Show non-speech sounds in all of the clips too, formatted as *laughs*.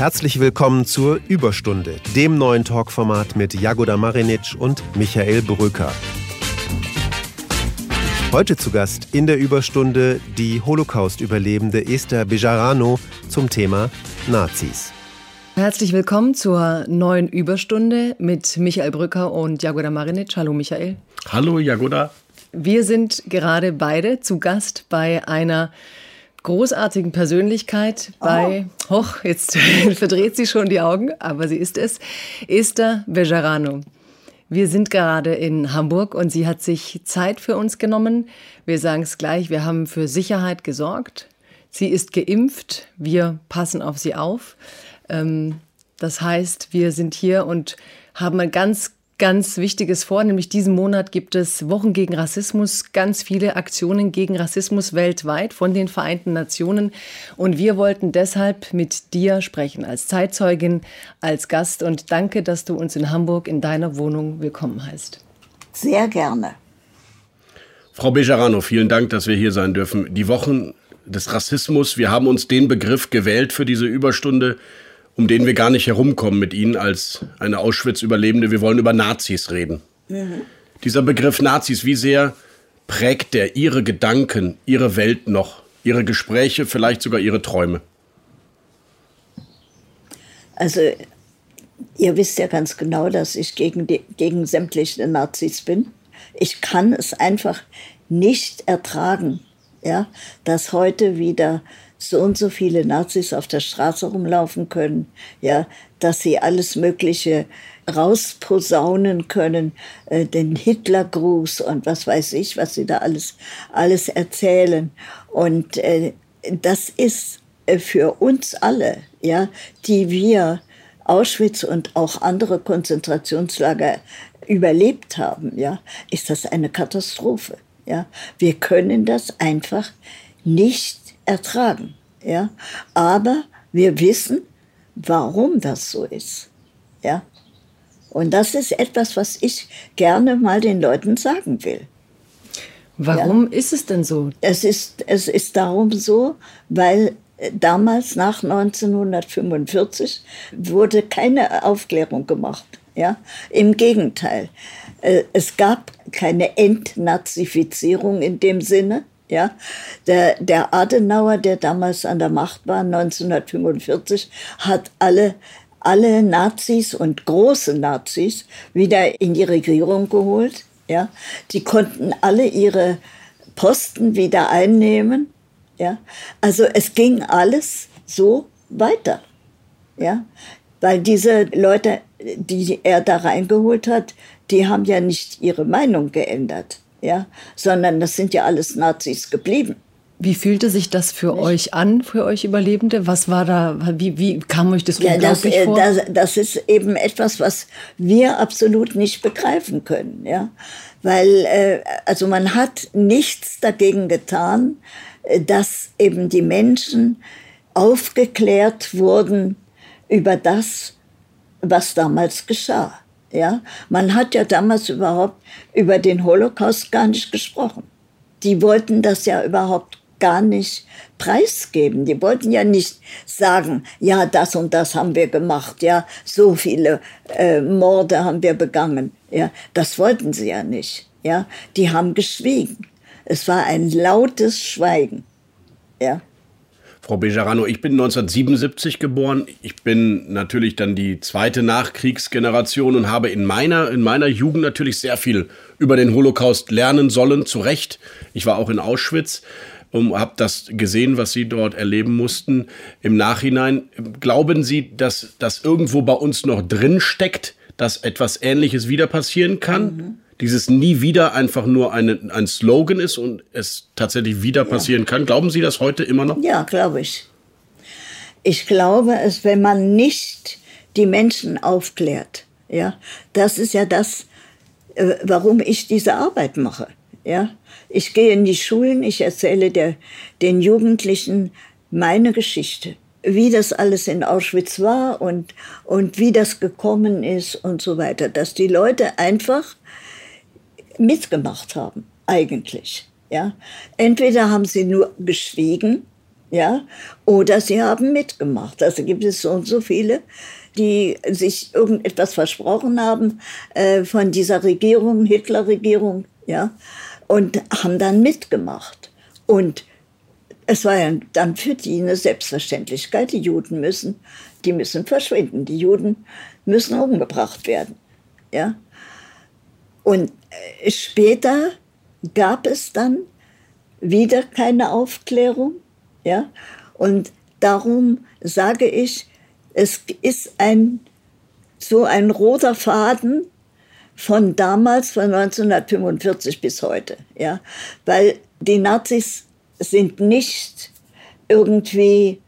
Herzlich willkommen zur Überstunde, dem neuen Talkformat mit Jagoda Marinic und Michael Brücker. Heute zu Gast in der Überstunde die Holocaust-Überlebende Esther Bejarano zum Thema Nazis. Herzlich willkommen zur neuen Überstunde mit Michael Brücker und Jagoda Marinic. Hallo Michael. Hallo Jagoda. Wir sind gerade beide zu Gast bei einer großartigen Persönlichkeit bei, oh. hoch, jetzt *laughs* verdreht sie schon die Augen, aber sie ist es, Esther Bejarano. Wir sind gerade in Hamburg und sie hat sich Zeit für uns genommen. Wir sagen es gleich, wir haben für Sicherheit gesorgt. Sie ist geimpft, wir passen auf sie auf. Ähm, das heißt, wir sind hier und haben ein ganz ganz Wichtiges vor, nämlich diesen Monat gibt es Wochen gegen Rassismus, ganz viele Aktionen gegen Rassismus weltweit von den Vereinten Nationen. Und wir wollten deshalb mit dir sprechen, als Zeitzeugin, als Gast. Und danke, dass du uns in Hamburg in deiner Wohnung willkommen heißt. Sehr gerne. Frau Bejarano, vielen Dank, dass wir hier sein dürfen. Die Wochen des Rassismus, wir haben uns den Begriff gewählt für diese Überstunde um den wir gar nicht herumkommen mit Ihnen als eine Auschwitz-Überlebende. Wir wollen über Nazis reden. Mhm. Dieser Begriff Nazis, wie sehr prägt der Ihre Gedanken, Ihre Welt noch, Ihre Gespräche, vielleicht sogar Ihre Träume? Also, ihr wisst ja ganz genau, dass ich gegen, die, gegen sämtliche Nazis bin. Ich kann es einfach nicht ertragen, ja, dass heute wieder so und so viele Nazis auf der Straße rumlaufen können, ja, dass sie alles Mögliche rausposaunen können, äh, den Hitlergruß und was weiß ich, was sie da alles, alles erzählen. Und äh, das ist äh, für uns alle, ja, die wir Auschwitz und auch andere Konzentrationslager überlebt haben, ja, ist das eine Katastrophe. Ja, wir können das einfach nicht ertragen. Ja? Aber wir wissen, warum das so ist. Ja? Und das ist etwas, was ich gerne mal den Leuten sagen will. Warum ja? ist es denn so? Es ist, es ist darum so, weil damals nach 1945 wurde keine Aufklärung gemacht. Ja? Im Gegenteil, äh, es gab keine Entnazifizierung in dem Sinne. Ja, der, der Adenauer, der damals an der Macht war, 1945, hat alle, alle Nazis und große Nazis wieder in die Regierung geholt. Ja, die konnten alle ihre Posten wieder einnehmen. Ja, also es ging alles so weiter. Ja, weil diese Leute, die er da reingeholt hat, die haben ja nicht ihre Meinung geändert ja, sondern das sind ja alles Nazis geblieben. Wie fühlte sich das für Nicht? euch an, für euch Überlebende? Was war da, wie, wie kam euch das ja, unglaublich das, vor? Das, das ist eben etwas, was wir absolut nicht begreifen können, ja. Weil, äh, also man hat nichts dagegen getan, äh, dass eben die Menschen aufgeklärt wurden über das, was damals geschah. Ja, man hat ja damals überhaupt über den Holocaust gar nicht gesprochen. Die wollten das ja überhaupt gar nicht preisgeben. Die wollten ja nicht sagen, ja, das und das haben wir gemacht, ja, so viele äh, Morde haben wir begangen. Ja, das wollten sie ja nicht. Ja, die haben geschwiegen. Es war ein lautes Schweigen. Ja. Frau Bejarano, ich bin 1977 geboren. Ich bin natürlich dann die zweite Nachkriegsgeneration und habe in meiner, in meiner Jugend natürlich sehr viel über den Holocaust lernen sollen, zu Recht. Ich war auch in Auschwitz und habe das gesehen, was Sie dort erleben mussten. Im Nachhinein, glauben Sie, dass das irgendwo bei uns noch drin steckt, dass etwas Ähnliches wieder passieren kann? Mhm dieses nie wieder einfach nur eine, ein Slogan ist und es tatsächlich wieder passieren ja. kann. Glauben Sie das heute immer noch? Ja, glaube ich. Ich glaube es, wenn man nicht die Menschen aufklärt. Ja, das ist ja das, äh, warum ich diese Arbeit mache. Ja, ich gehe in die Schulen, ich erzähle der, den Jugendlichen meine Geschichte, wie das alles in Auschwitz war und, und wie das gekommen ist und so weiter, dass die Leute einfach mitgemacht haben, eigentlich. Ja? Entweder haben sie nur geschwiegen, ja, oder sie haben mitgemacht. Also gibt es so und so viele, die sich irgendetwas versprochen haben äh, von dieser Regierung, Hitler-Regierung, ja, und haben dann mitgemacht. Und es war ja dann für die eine Selbstverständlichkeit, die Juden müssen, die müssen verschwinden, die Juden müssen umgebracht werden, ja. Und äh, später gab es dann wieder keine Aufklärung, ja, und darum sage ich, es ist ein, so ein roter Faden von damals, von 1945 bis heute. Ja? Weil die Nazis sind nicht irgendwie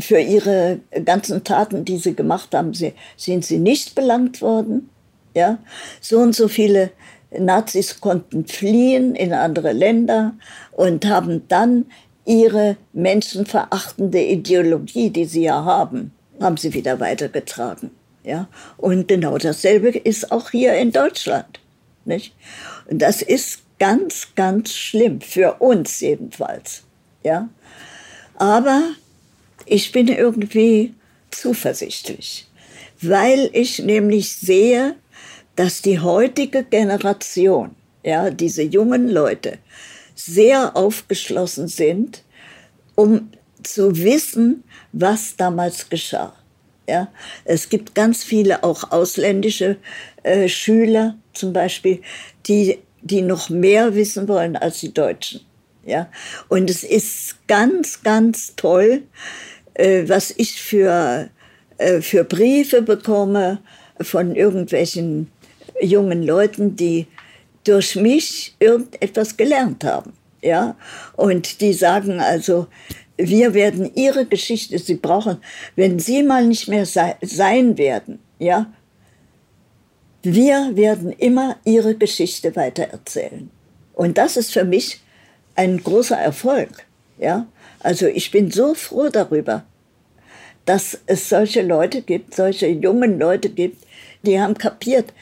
für ihre ganzen Taten, die sie gemacht haben, sind sie nicht belangt worden. Ja? So und so viele Nazis konnten fliehen in andere Länder und haben dann ihre menschenverachtende Ideologie, die sie ja haben, haben sie wieder weitergetragen. Ja? Und genau dasselbe ist auch hier in Deutschland. Nicht? Und das ist ganz, ganz schlimm, für uns jedenfalls. Ja? Aber ich bin irgendwie zuversichtlich, weil ich nämlich sehe, dass die heutige Generation, ja, diese jungen Leute, sehr aufgeschlossen sind, um zu wissen, was damals geschah. Ja, es gibt ganz viele auch ausländische äh, Schüler zum Beispiel, die, die noch mehr wissen wollen als die Deutschen. Ja, und es ist ganz, ganz toll, äh, was ich für, äh, für Briefe bekomme von irgendwelchen jungen Leuten, die durch mich irgendetwas gelernt haben. Ja, und die sagen also, wir werden ihre Geschichte, sie brauchen, wenn sie mal nicht mehr sei, sein werden, ja, wir werden immer ihre Geschichte weitererzählen. Und das ist für mich ein großer Erfolg, ja. Also ich bin so froh darüber, dass es solche Leute gibt, solche jungen Leute gibt, die haben kapiert,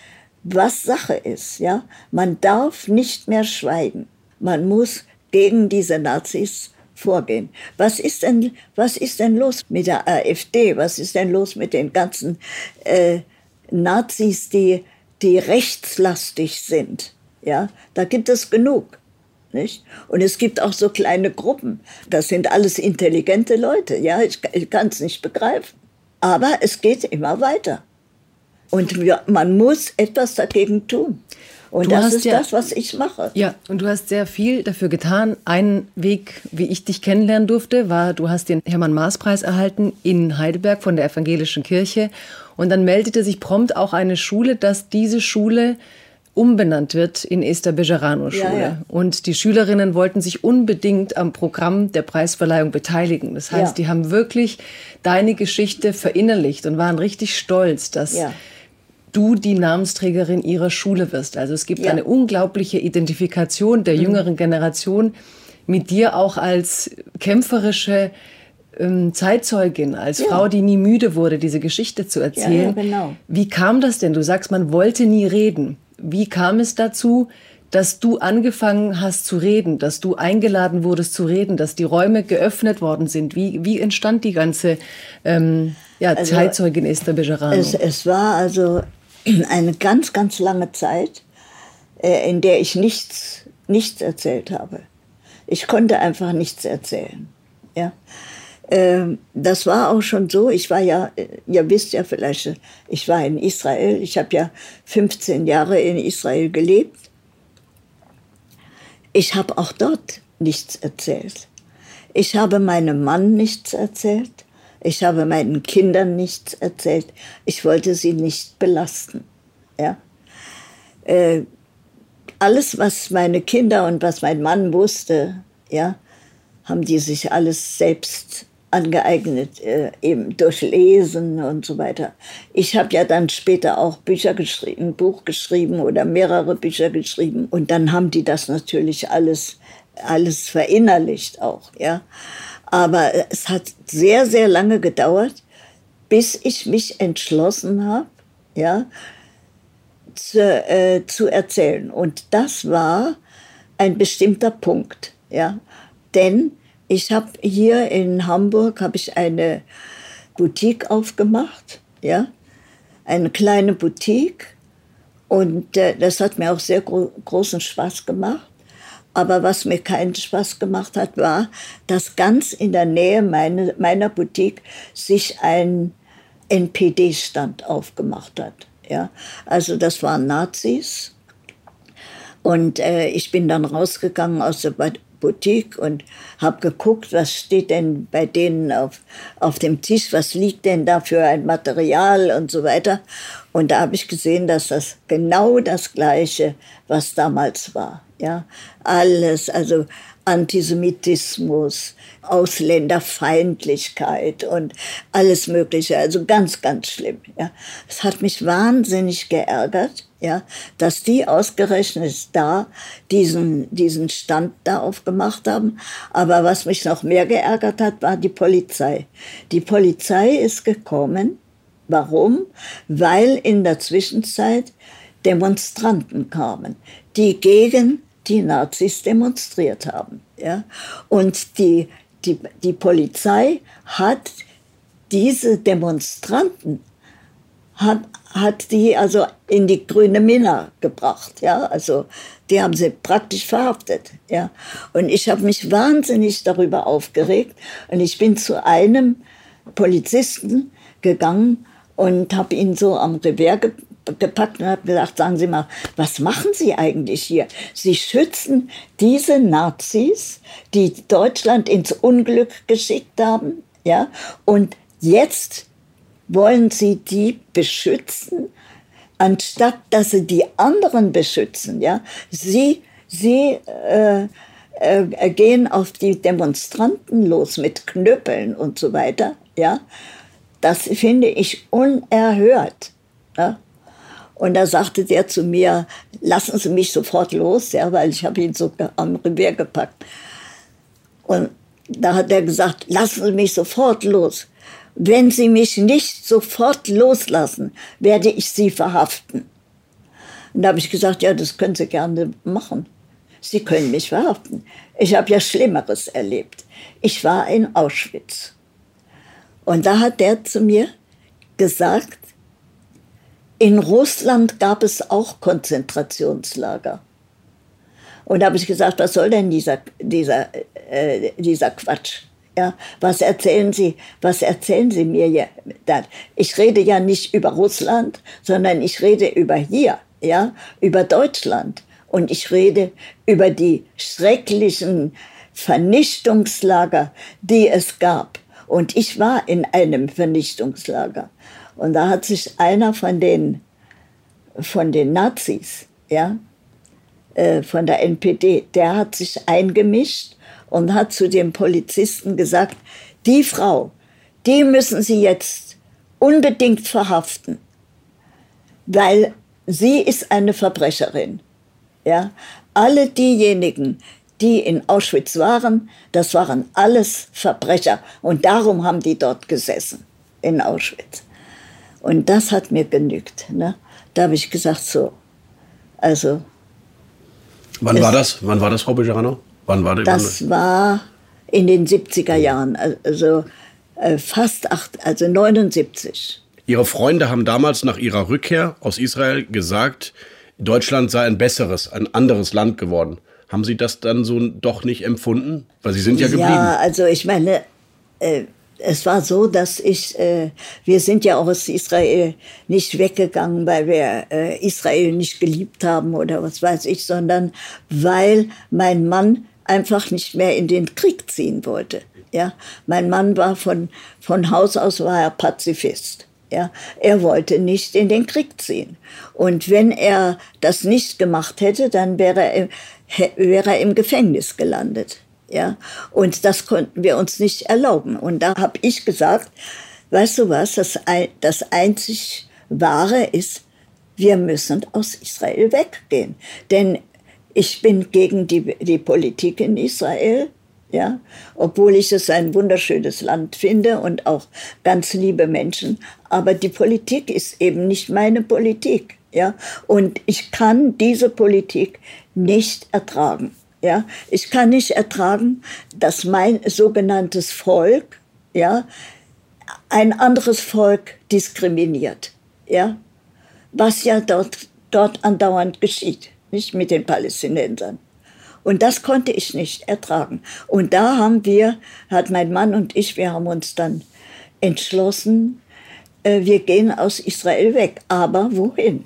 was Sache ist, ja. Man darf nicht mehr schweigen. Man muss gegen diese Nazis vorgehen. Was ist denn, was ist denn los mit der AfD? Was ist denn los mit den ganzen äh, Nazis, die, die rechtslastig sind? Ja, da gibt es genug. Nicht? Und es gibt auch so kleine Gruppen. Das sind alles intelligente Leute. Ja, ich, ich kann es nicht begreifen. Aber es geht immer weiter. Und wir, man muss etwas dagegen tun. Und du das ist ja, das, was ich mache. Ja, und du hast sehr viel dafür getan. Ein Weg, wie ich dich kennenlernen durfte, war, du hast den Hermann-Maas-Preis erhalten in Heidelberg von der Evangelischen Kirche. Und dann meldete sich prompt auch eine Schule, dass diese Schule umbenannt wird in Esther Bejarano Schule. Ja, ja. Und die Schülerinnen wollten sich unbedingt am Programm der Preisverleihung beteiligen. Das heißt, die haben wirklich deine Geschichte verinnerlicht und waren richtig stolz, dass du die Namensträgerin ihrer Schule wirst. Also es gibt ja. eine unglaubliche Identifikation der mhm. jüngeren Generation mit dir auch als kämpferische ähm, Zeitzeugin, als ja. Frau, die nie müde wurde, diese Geschichte zu erzählen. Ja, genau. Wie kam das denn? Du sagst, man wollte nie reden. Wie kam es dazu, dass du angefangen hast zu reden, dass du eingeladen wurdest zu reden, dass die Räume geöffnet worden sind? Wie, wie entstand die ganze ähm, ja, also, Zeitzeugin Esther Bejarano? Es, es war also eine ganz, ganz lange Zeit, äh, in der ich nichts, nichts erzählt habe. Ich konnte einfach nichts erzählen. Ja. Ähm, das war auch schon so. Ich war ja, äh, ihr wisst ja vielleicht, ich war in Israel. Ich habe ja 15 Jahre in Israel gelebt. Ich habe auch dort nichts erzählt. Ich habe meinem Mann nichts erzählt. Ich habe meinen Kindern nichts erzählt. Ich wollte sie nicht belasten. Ja? Äh, alles, was meine Kinder und was mein Mann wusste, ja, haben die sich alles selbst angeeignet, äh, eben durch Lesen und so weiter. Ich habe ja dann später auch Bücher geschrieben, ein Buch geschrieben oder mehrere Bücher geschrieben und dann haben die das natürlich alles, alles verinnerlicht auch, ja. Aber es hat sehr, sehr lange gedauert, bis ich mich entschlossen habe, ja, zu, äh, zu erzählen. Und das war ein bestimmter Punkt, ja. Denn Ich habe hier in Hamburg habe ich eine Boutique aufgemacht, ja, eine kleine Boutique und äh, das hat mir auch sehr gro großen Spaß gemacht. Aber was mir keinen Spaß gemacht hat, war, dass ganz in der Nähe meine, meiner Boutique sich ein NPD-Stand aufgemacht hat. Ja, also das waren Nazis. Und äh, ich bin dann rausgegangen aus der Boutique und habe geguckt, was steht denn bei denen auf, auf dem Tisch, was liegt denn da für ein Material und so weiter. Und da habe ich gesehen, dass das genau das Gleiche, was damals war. Ja, alles, also Antisemitismus, Ausländerfeindlichkeit und alles Mögliche. Also ganz, ganz schlimm. Ja. Es hat mich wahnsinnig geärgert, ja, dass die ausgerechnet da diesen, diesen Stand da aufgemacht haben. Aber was mich noch mehr geärgert hat, war die Polizei. Die Polizei ist gekommen. Warum? Weil in der Zwischenzeit Demonstranten kamen, die gegen die Nazis demonstriert haben. Ja? Und die, die, die Polizei hat diese Demonstranten hat, hat die also in die grüne Mina gebracht, ja, also die haben sie praktisch verhaftet, ja. Und ich habe mich wahnsinnig darüber aufgeregt und ich bin zu einem Polizisten gegangen und habe ihn so am Revers gepackt und habe gesagt, sagen Sie mal, was machen Sie eigentlich hier? Sie schützen diese Nazis, die Deutschland ins Unglück geschickt haben, ja, und jetzt wollen Sie die beschützen, anstatt dass Sie die anderen beschützen, ja. Sie, Sie äh, äh, gehen auf die Demonstranten los mit Knüppeln und so weiter, ja. Das finde ich unerhört. Ja? Und da sagte der zu mir, lassen Sie mich sofort los, ja, weil ich habe ihn so am Revier gepackt. Und da hat er gesagt, lassen Sie mich sofort los. Wenn Sie mich nicht sofort loslassen, werde ich Sie verhaften. Und da habe ich gesagt, ja, das können Sie gerne machen. Sie können mich verhaften. Ich habe ja Schlimmeres erlebt. Ich war in Auschwitz. Und da hat der zu mir gesagt, in Russland gab es auch Konzentrationslager. Und da habe ich gesagt, was soll denn dieser, dieser, äh, dieser Quatsch? Ja, was erzählen Sie, was erzählen Sie mir hier? Ich rede ja nicht über Russland, sondern ich rede über hier, ja, über Deutschland. Und ich rede über die schrecklichen Vernichtungslager, die es gab. Und ich war in einem Vernichtungslager. Und da hat sich einer von den, von den Nazis, ja, äh, von der NPD, der hat sich eingemischt und hat zu dem Polizisten gesagt, die Frau, die müssen Sie jetzt unbedingt verhaften, weil sie ist eine Verbrecherin. Ja? Alle diejenigen, die in Auschwitz waren, das waren alles Verbrecher und darum haben die dort gesessen in Auschwitz. Und das hat mir genügt. Ne? Da habe ich gesagt, so, also. Wann war das? Wann war das, Frau Bejarano? Wann war das? war in den 70er Jahren, also äh, fast acht, also 79. Ihre Freunde haben damals nach ihrer Rückkehr aus Israel gesagt, Deutschland sei ein besseres, ein anderes Land geworden. Haben Sie das dann so doch nicht empfunden? Weil Sie sind ja geblieben. Ja, also ich meine, äh, es war so, dass ich, äh, wir sind ja auch aus Israel nicht weggegangen, weil wir äh, Israel nicht geliebt haben oder was weiß ich, sondern weil mein Mann einfach nicht mehr in den Krieg ziehen wollte. Ja, mein Mann war von, von Haus aus war er Pazifist. Ja, er wollte nicht in den Krieg ziehen. Und wenn er das nicht gemacht hätte, dann wäre er, wäre er im Gefängnis gelandet. Ja? Und das konnten wir uns nicht erlauben. Und da habe ich gesagt, weißt du was, das, das einzig Wahre ist, wir müssen aus Israel weggehen. Denn ich bin gegen die, die Politik in Israel, ja, obwohl ich es ein wunderschönes Land finde und auch ganz liebe Menschen. Aber die Politik ist eben nicht meine Politik, ja. Und ich kann diese Politik nicht ertragen. Ja, ich kann nicht ertragen, dass mein sogenanntes Volk, ja, ein anderes Volk diskriminiert, ja, was ja dort, dort andauernd geschieht, nicht mit den Palästinensern. Und das konnte ich nicht ertragen. Und da haben wir, hat mein Mann und ich, wir haben uns dann entschlossen, wir gehen aus Israel weg. Aber wohin?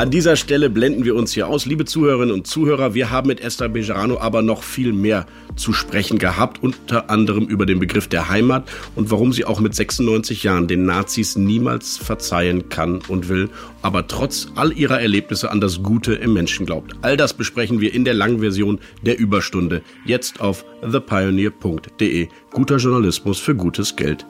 An dieser Stelle blenden wir uns hier aus. Liebe Zuhörerinnen und Zuhörer, wir haben mit Esther Bejarano aber noch viel mehr zu sprechen gehabt, unter anderem über den Begriff der Heimat und warum sie auch mit 96 Jahren den Nazis niemals verzeihen kann und will, aber trotz all ihrer Erlebnisse an das Gute im Menschen glaubt. All das besprechen wir in der langen Version der Überstunde, jetzt auf thepioneer.de. Guter Journalismus für gutes Geld.